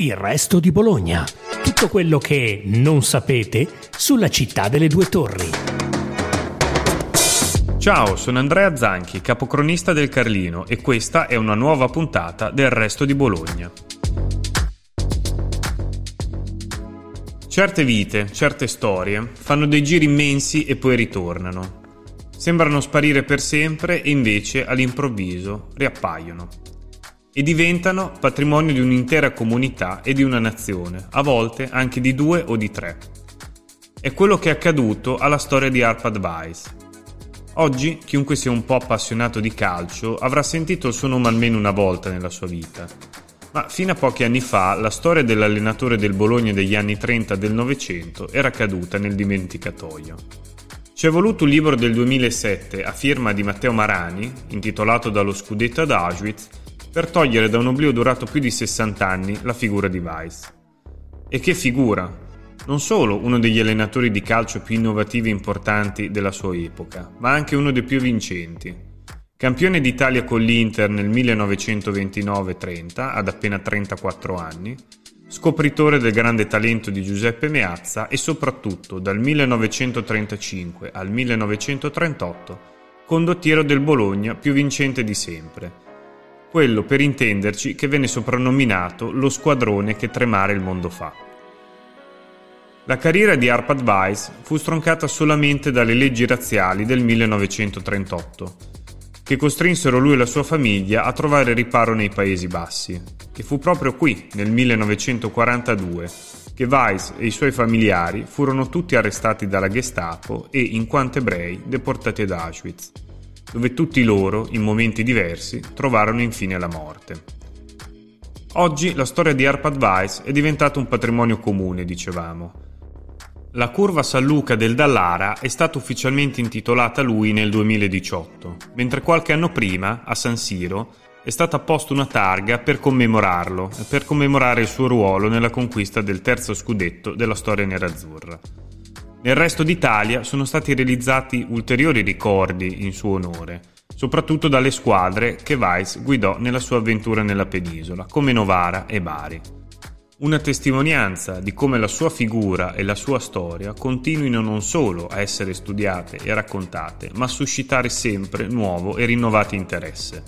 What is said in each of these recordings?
Il resto di Bologna. Tutto quello che non sapete sulla città delle due torri. Ciao, sono Andrea Zanchi, capocronista del Carlino e questa è una nuova puntata del resto di Bologna. Certe vite, certe storie fanno dei giri immensi e poi ritornano. Sembrano sparire per sempre e invece all'improvviso riappaiono e diventano patrimonio di un'intera comunità e di una nazione, a volte anche di due o di tre. È quello che è accaduto alla storia di Arpad Weiss. Oggi chiunque sia un po' appassionato di calcio avrà sentito il suo nome almeno una volta nella sua vita. Ma fino a pochi anni fa la storia dell'allenatore del Bologna degli anni 30 del Novecento era caduta nel dimenticatoio. Ci è voluto un libro del 2007 a firma di Matteo Marani, intitolato Dallo scudetto ad Auschwitz, per togliere da un oblio durato più di 60 anni la figura di Weiss. E che figura! Non solo uno degli allenatori di calcio più innovativi e importanti della sua epoca, ma anche uno dei più vincenti. Campione d'Italia con l'Inter nel 1929-30, ad appena 34 anni, scopritore del grande talento di Giuseppe Meazza e soprattutto dal 1935 al 1938 condottiero del Bologna più vincente di sempre, quello per intenderci che venne soprannominato lo squadrone che tremare il mondo fa. La carriera di Arpad Weiss fu stroncata solamente dalle leggi razziali del 1938, che costrinsero lui e la sua famiglia a trovare riparo nei Paesi Bassi. E fu proprio qui, nel 1942, che Weiss e i suoi familiari furono tutti arrestati dalla Gestapo e, in quanto ebrei, deportati ad Auschwitz dove tutti loro, in momenti diversi, trovarono infine la morte. Oggi la storia di Arpad Weiss è diventata un patrimonio comune, dicevamo. La curva San Luca del Dallara è stata ufficialmente intitolata a lui nel 2018, mentre qualche anno prima, a San Siro, è stata posta una targa per commemorarlo per commemorare il suo ruolo nella conquista del terzo scudetto della storia nerazzurra. Nel resto d'Italia sono stati realizzati ulteriori ricordi in suo onore, soprattutto dalle squadre che Weiss guidò nella sua avventura nella penisola, come Novara e Bari. Una testimonianza di come la sua figura e la sua storia continuino non solo a essere studiate e raccontate, ma a suscitare sempre nuovo e rinnovato interesse.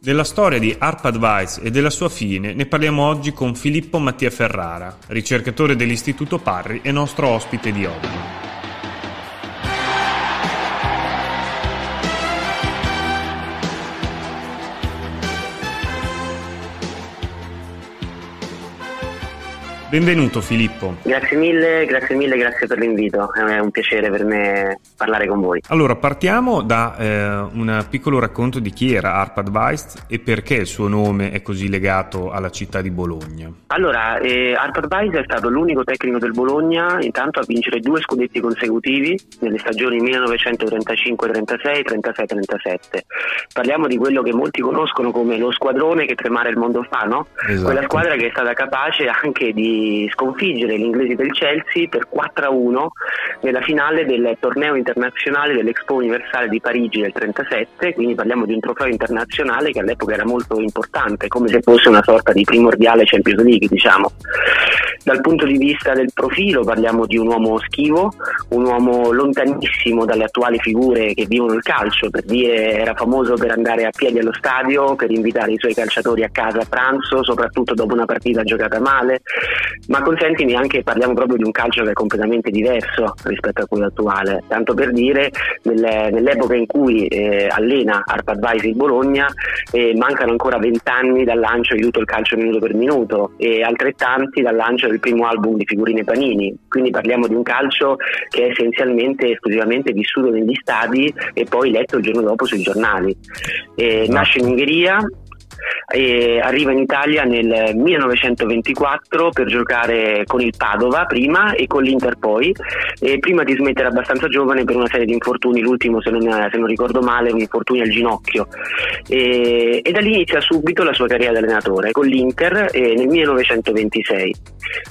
Della storia di Arpad Weiss e della sua fine ne parliamo oggi con Filippo Mattia Ferrara, ricercatore dell'Istituto Parri e nostro ospite di oggi. Benvenuto Filippo. Grazie mille, grazie mille, grazie per l'invito. È un piacere per me parlare con voi. Allora, partiamo da eh, un piccolo racconto di chi era Arpad e perché il suo nome è così legato alla città di Bologna. Allora, eh, Arpad è stato l'unico tecnico del Bologna intanto a vincere due scudetti consecutivi nelle stagioni 1935-36 36-37. Parliamo di quello che molti conoscono come lo squadrone che tremare il mondo fa, no? Esatto. Quella squadra che è stata capace anche di sconfiggere gli inglesi del Chelsea per 4-1 nella finale del torneo internazionale dell'Expo Universale di Parigi del 37, quindi parliamo di un trofeo internazionale che all'epoca era molto importante, come se fosse una sorta di primordiale Champions League, diciamo. Dal punto di vista del profilo parliamo di un uomo schivo, un uomo lontanissimo dalle attuali figure che vivono il calcio, per dire era famoso per andare a piedi allo stadio, per invitare i suoi calciatori a casa a pranzo, soprattutto dopo una partita giocata male, ma consentimi anche parliamo proprio di un calcio che è completamente diverso rispetto a quello attuale, tanto per dire nelle, nell'epoca in cui eh, allena Arpad Weiss il Bologna eh, mancano ancora vent'anni dal lancio di tutto il calcio minuto per minuto e altrettanti dal lancio del primo album di figurine Panini, quindi parliamo di un calcio che è essenzialmente esclusivamente vissuto negli stadi e poi letto il giorno dopo sui giornali. Eh, nasce in Ungheria, e arriva in Italia nel 1924 per giocare con il Padova prima e con l'Inter poi, e prima di smettere abbastanza giovane per una serie di infortuni, l'ultimo se non, se non ricordo male un infortunio al ginocchio e, e, da lì inizia subito la sua carriera da allenatore con l'Inter eh, nel 1926.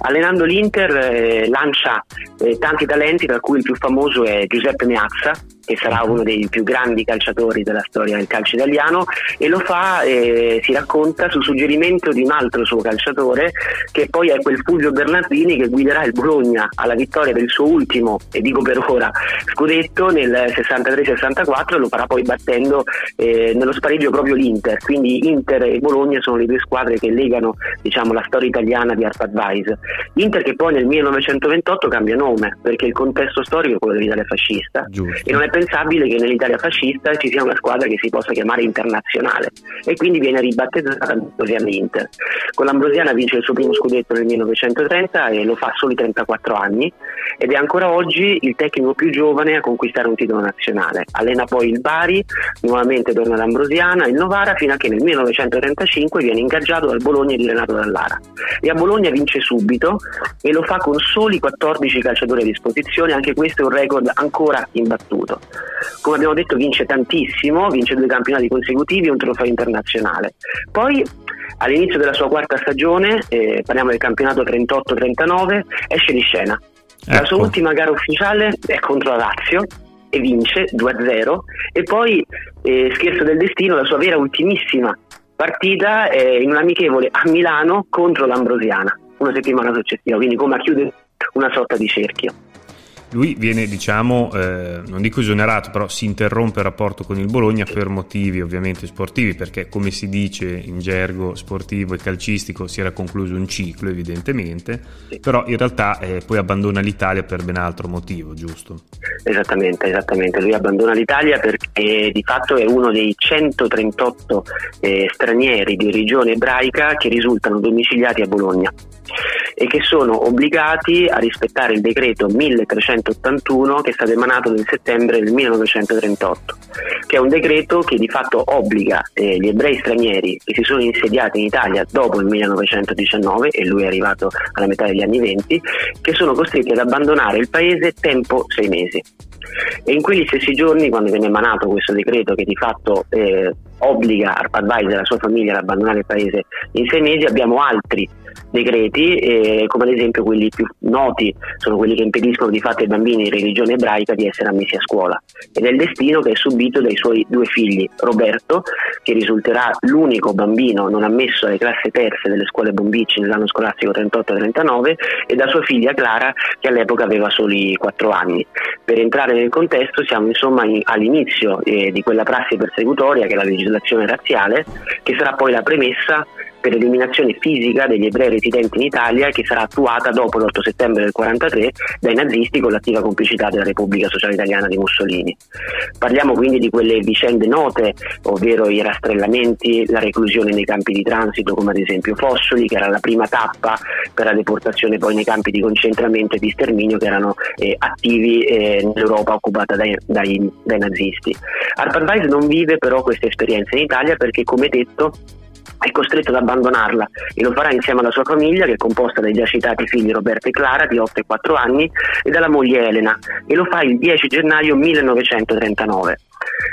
Allenando l'Inter eh, lancia eh, tanti talenti, tra cui il più famoso è Giuseppe Meazza, che sarà uno dei più grandi calciatori della storia del calcio italiano e lo fa, eh, si racconta, su suggerimento di un altro suo calciatore che poi è quel Fulvio Bernardini che guiderà il Bologna alla vittoria del suo ultimo, e dico per ora, scudetto nel 63-64 e lo farà poi battendo eh, nello spareggio proprio l'Inter, quindi Inter e Bologna sono le due squadre che legano diciamo, la storia italiana di Arpad Weiss. Inter che poi nel 1928 cambia nome perché il contesto storico è quello dell'Italia fascista Giusto. e non è pensabile che nell'Italia fascista ci sia una squadra che si possa chiamare internazionale e quindi viene ribattezzata Ambrosiana Inter. Con l'Ambrosiana vince il suo primo scudetto nel 1930 e lo fa a soli 34 anni ed è ancora oggi il tecnico più giovane a conquistare un titolo nazionale. Allena poi il Bari, nuovamente torna all'Ambrosiana, il Novara fino a che nel 1935 viene ingaggiato dal Bologna di Renato Dallara. E a Bologna vince subito e lo fa con soli 14 calciatori a disposizione, anche questo è un record ancora imbattuto. Come abbiamo detto vince tantissimo, vince due campionati consecutivi e un trofeo internazionale. Poi all'inizio della sua quarta stagione, eh, parliamo del campionato 38-39, esce di scena. Ecco. La sua ultima gara ufficiale è contro la Lazio e vince 2-0 e poi, eh, scherzo del destino, la sua vera ultimissima partita è in un amichevole a Milano contro l'Ambrosiana, una settimana successiva, quindi come a chiudere una sorta di cerchio lui viene, diciamo, eh, non dico esonerato, però si interrompe il rapporto con il Bologna per motivi ovviamente sportivi, perché come si dice in gergo sportivo e calcistico si era concluso un ciclo evidentemente, però in realtà eh, poi abbandona l'Italia per ben altro motivo, giusto? Esattamente, esattamente. Lui abbandona l'Italia perché di fatto è uno dei 138 eh, stranieri di origine ebraica che risultano domiciliati a Bologna e che sono obbligati a rispettare il decreto 1381 che è stato emanato nel settembre del 1938, che è un decreto che di fatto obbliga eh, gli ebrei stranieri che si sono insediati in Italia dopo il 1919 e lui è arrivato alla metà degli anni 20, che sono costretti ad abbandonare il paese tempo sei mesi. E in quegli stessi giorni, quando viene emanato questo decreto che di fatto eh, obbliga ArpAdvisor e la sua famiglia ad abbandonare il paese in sei mesi, abbiamo altri decreti, eh, come ad esempio quelli più noti sono quelli che impediscono di fatto ai bambini di religione ebraica di essere ammessi a scuola ed è il destino che è subito dai suoi due figli, Roberto, che risulterà l'unico bambino non ammesso alle classi terze delle scuole Bombicci nell'anno scolastico 38-39 e da sua figlia Clara che all'epoca aveva soli 4 anni. Per entrare nel contesto siamo insomma in, all'inizio eh, di quella prassi persecutoria che è la legislazione razziale che sarà poi la premessa per l'eliminazione fisica degli ebrei residenti in Italia che sarà attuata dopo l'8 settembre del 1943 dai nazisti con l'attiva complicità della Repubblica Sociale Italiana di Mussolini. Parliamo quindi di quelle vicende note, ovvero i rastrellamenti, la reclusione nei campi di transito come ad esempio Fossoli, che era la prima tappa per la deportazione poi nei campi di concentramento e di sterminio che erano eh, attivi eh, nell'Europa occupata dai, dai, dai nazisti. Arpad Weiss non vive però questa esperienza in Italia perché come detto è costretto ad abbandonarla e lo farà insieme alla sua famiglia che è composta dai già citati figli Roberto e Clara di 8 e 4 anni e dalla moglie Elena e lo fa il 10 gennaio 1939.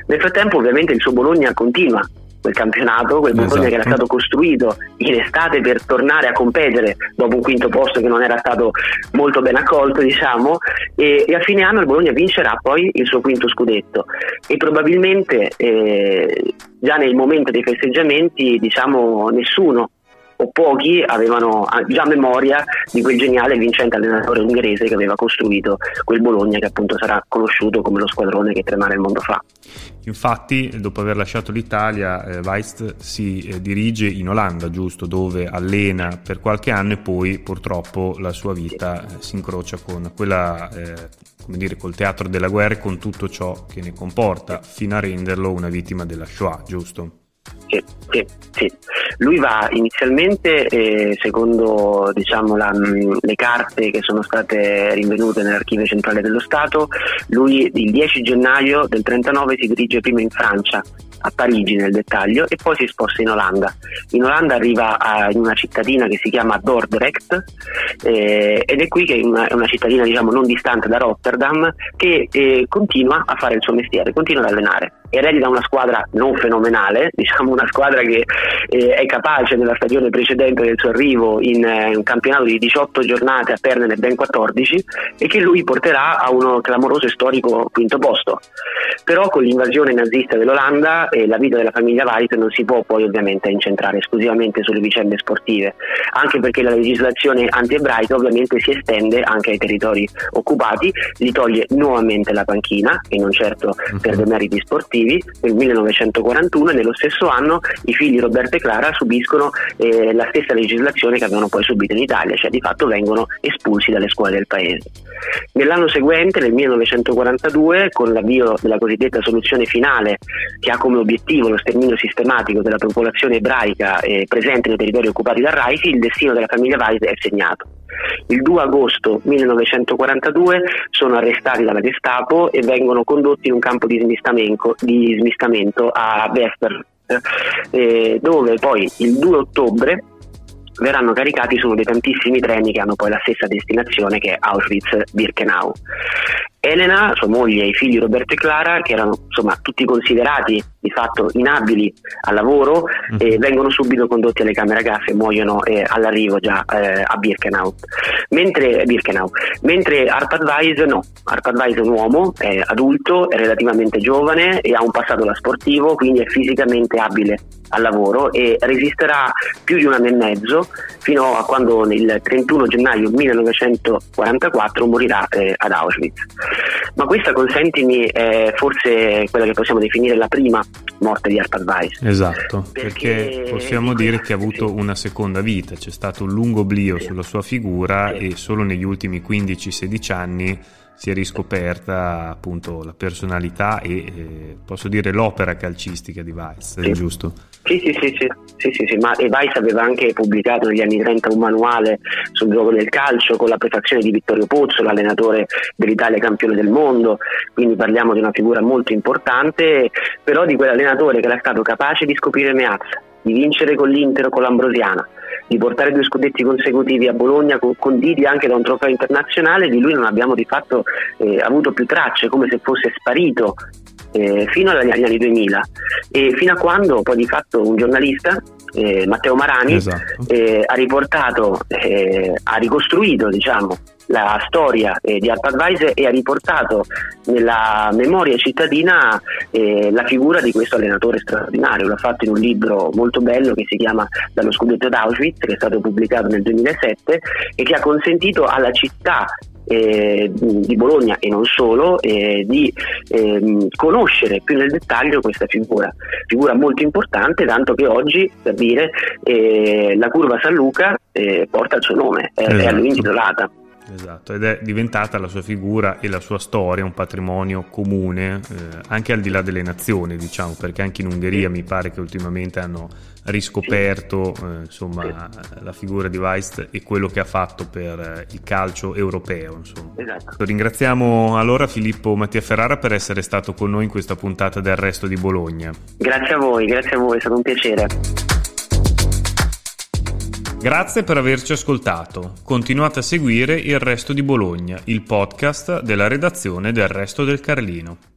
Nel frattempo ovviamente il suo Bologna continua quel campionato, quel Bologna esatto. che era stato costruito in estate per tornare a competere dopo un quinto posto che non era stato molto ben accolto, diciamo, e, e a fine anno il Bologna vincerà poi il suo quinto scudetto e probabilmente eh, già nel momento dei festeggiamenti, diciamo, nessuno o pochi avevano già memoria di quel geniale vincente allenatore ungherese che aveva costruito quel Bologna che appunto sarà conosciuto come lo squadrone che tre mare il mondo fa. Infatti, dopo aver lasciato l'Italia, eh, Weist si eh, dirige in Olanda, giusto, dove allena per qualche anno e poi purtroppo la sua vita eh, si incrocia con quella, eh, come dire, col teatro della guerra e con tutto ciò che ne comporta, fino a renderlo una vittima della Shoah, giusto? Sì, sì, sì. Lui va inizialmente, eh, secondo diciamo, la, mm, le carte che sono state rinvenute nell'archivio centrale dello Stato, lui il 10 gennaio del 39 si dirige prima in Francia, a Parigi nel dettaglio, e poi si sposta in Olanda. In Olanda arriva a, in una cittadina che si chiama Dordrecht eh, ed è qui che è una, una cittadina diciamo, non distante da Rotterdam che eh, continua a fare il suo mestiere, continua ad allenare eredita una squadra non fenomenale, diciamo una squadra che eh, è capace nella stagione precedente del suo arrivo in eh, un campionato di 18 giornate a perderne ben 14 e che lui porterà a uno clamoroso e storico quinto posto. Però con l'invasione nazista dell'Olanda eh, la vita della famiglia Weiss non si può poi ovviamente incentrare esclusivamente sulle vicende sportive, anche perché la legislazione anti-ebraica ovviamente si estende anche ai territori occupati, li toglie nuovamente la panchina e non certo per demeriti sportivi. Nel 1941 e nello stesso anno i figli Roberto e Clara subiscono eh, la stessa legislazione che avevano poi subito in Italia, cioè di fatto vengono espulsi dalle scuole del paese. Nell'anno seguente, nel 1942, con l'avvio della cosiddetta soluzione finale che ha come obiettivo lo sterminio sistematico della popolazione ebraica eh, presente nei territori occupati dal Reich, il destino della famiglia Weiss è segnato. Il 2 agosto 1942 sono arrestati dalla Gestapo e vengono condotti in un campo di smistamento, di smistamento a Westerland, eh, dove poi il 2 ottobre verranno caricati su uno dei tantissimi treni che hanno poi la stessa destinazione che è Auschwitz-Birkenau. Elena, sua moglie e i figli Roberto e Clara, che erano insomma tutti considerati di fatto inabili al lavoro, mm. eh, vengono subito condotti alle camere a gas e muoiono eh, all'arrivo già eh, a Birkenau. Mentre, Birkenau. Mentre Arpad Weiss no, Arpad Weiss è un uomo, è adulto, è relativamente giovane e ha un passato da sportivo, quindi è fisicamente abile al lavoro e resisterà più di un anno e mezzo fino a quando il 31 gennaio 1944 morirà eh, ad Auschwitz. Ma questa, consentimi, è forse quella che possiamo definire la prima morte di Arpad Weiss. Esatto, perché, perché possiamo dire che ha avuto una seconda vita, c'è stato un lungo oblio sì. sulla sua figura sì. e solo negli ultimi 15-16 anni si è riscoperta appunto la personalità e eh, posso dire l'opera calcistica di Weiss, sì. è giusto? Sì, sì, sì, sì, sì, sì, sì, ma Weiss aveva anche pubblicato negli anni 30 un manuale sul gioco del calcio con la prefazione di Vittorio Pozzo, l'allenatore dell'Italia campione del mondo, quindi parliamo di una figura molto importante, però di quell'allenatore che era stato capace di scoprire Meazza, di vincere con l'Inter o con l'Ambrosiana, di portare due scudetti consecutivi a Bologna conditi anche da un trofeo internazionale, di lui non abbiamo di fatto eh, avuto più tracce, come se fosse sparito eh, fino agli anni 2000 e fino a quando poi di fatto un giornalista eh, Matteo Marani esatto. eh, ha riportato, eh, ha ricostruito diciamo, la storia eh, di AlpAdvisor e ha riportato nella memoria cittadina eh, la figura di questo allenatore straordinario. L'ha fatto in un libro molto bello che si chiama Dallo scudetto d'Auschwitz, che è stato pubblicato nel 2007 e che ha consentito alla città eh, di Bologna e non solo eh, di eh, conoscere più nel dettaglio questa figura, figura molto importante tanto che oggi per dire eh, la curva San Luca eh, porta il suo nome, è, esatto. è a lui intitolata. Esatto, ed è diventata la sua figura e la sua storia un patrimonio comune eh, anche al di là delle nazioni, diciamo, perché anche in Ungheria mi pare che ultimamente hanno riscoperto eh, insomma, la figura di Weist e quello che ha fatto per eh, il calcio europeo. Esatto. Ringraziamo allora Filippo Mattia Ferrara per essere stato con noi in questa puntata del Resto di Bologna. Grazie a voi, grazie a voi, è stato un piacere. Grazie per averci ascoltato. Continuate a seguire Il Resto di Bologna, il podcast della redazione del Resto del Carlino.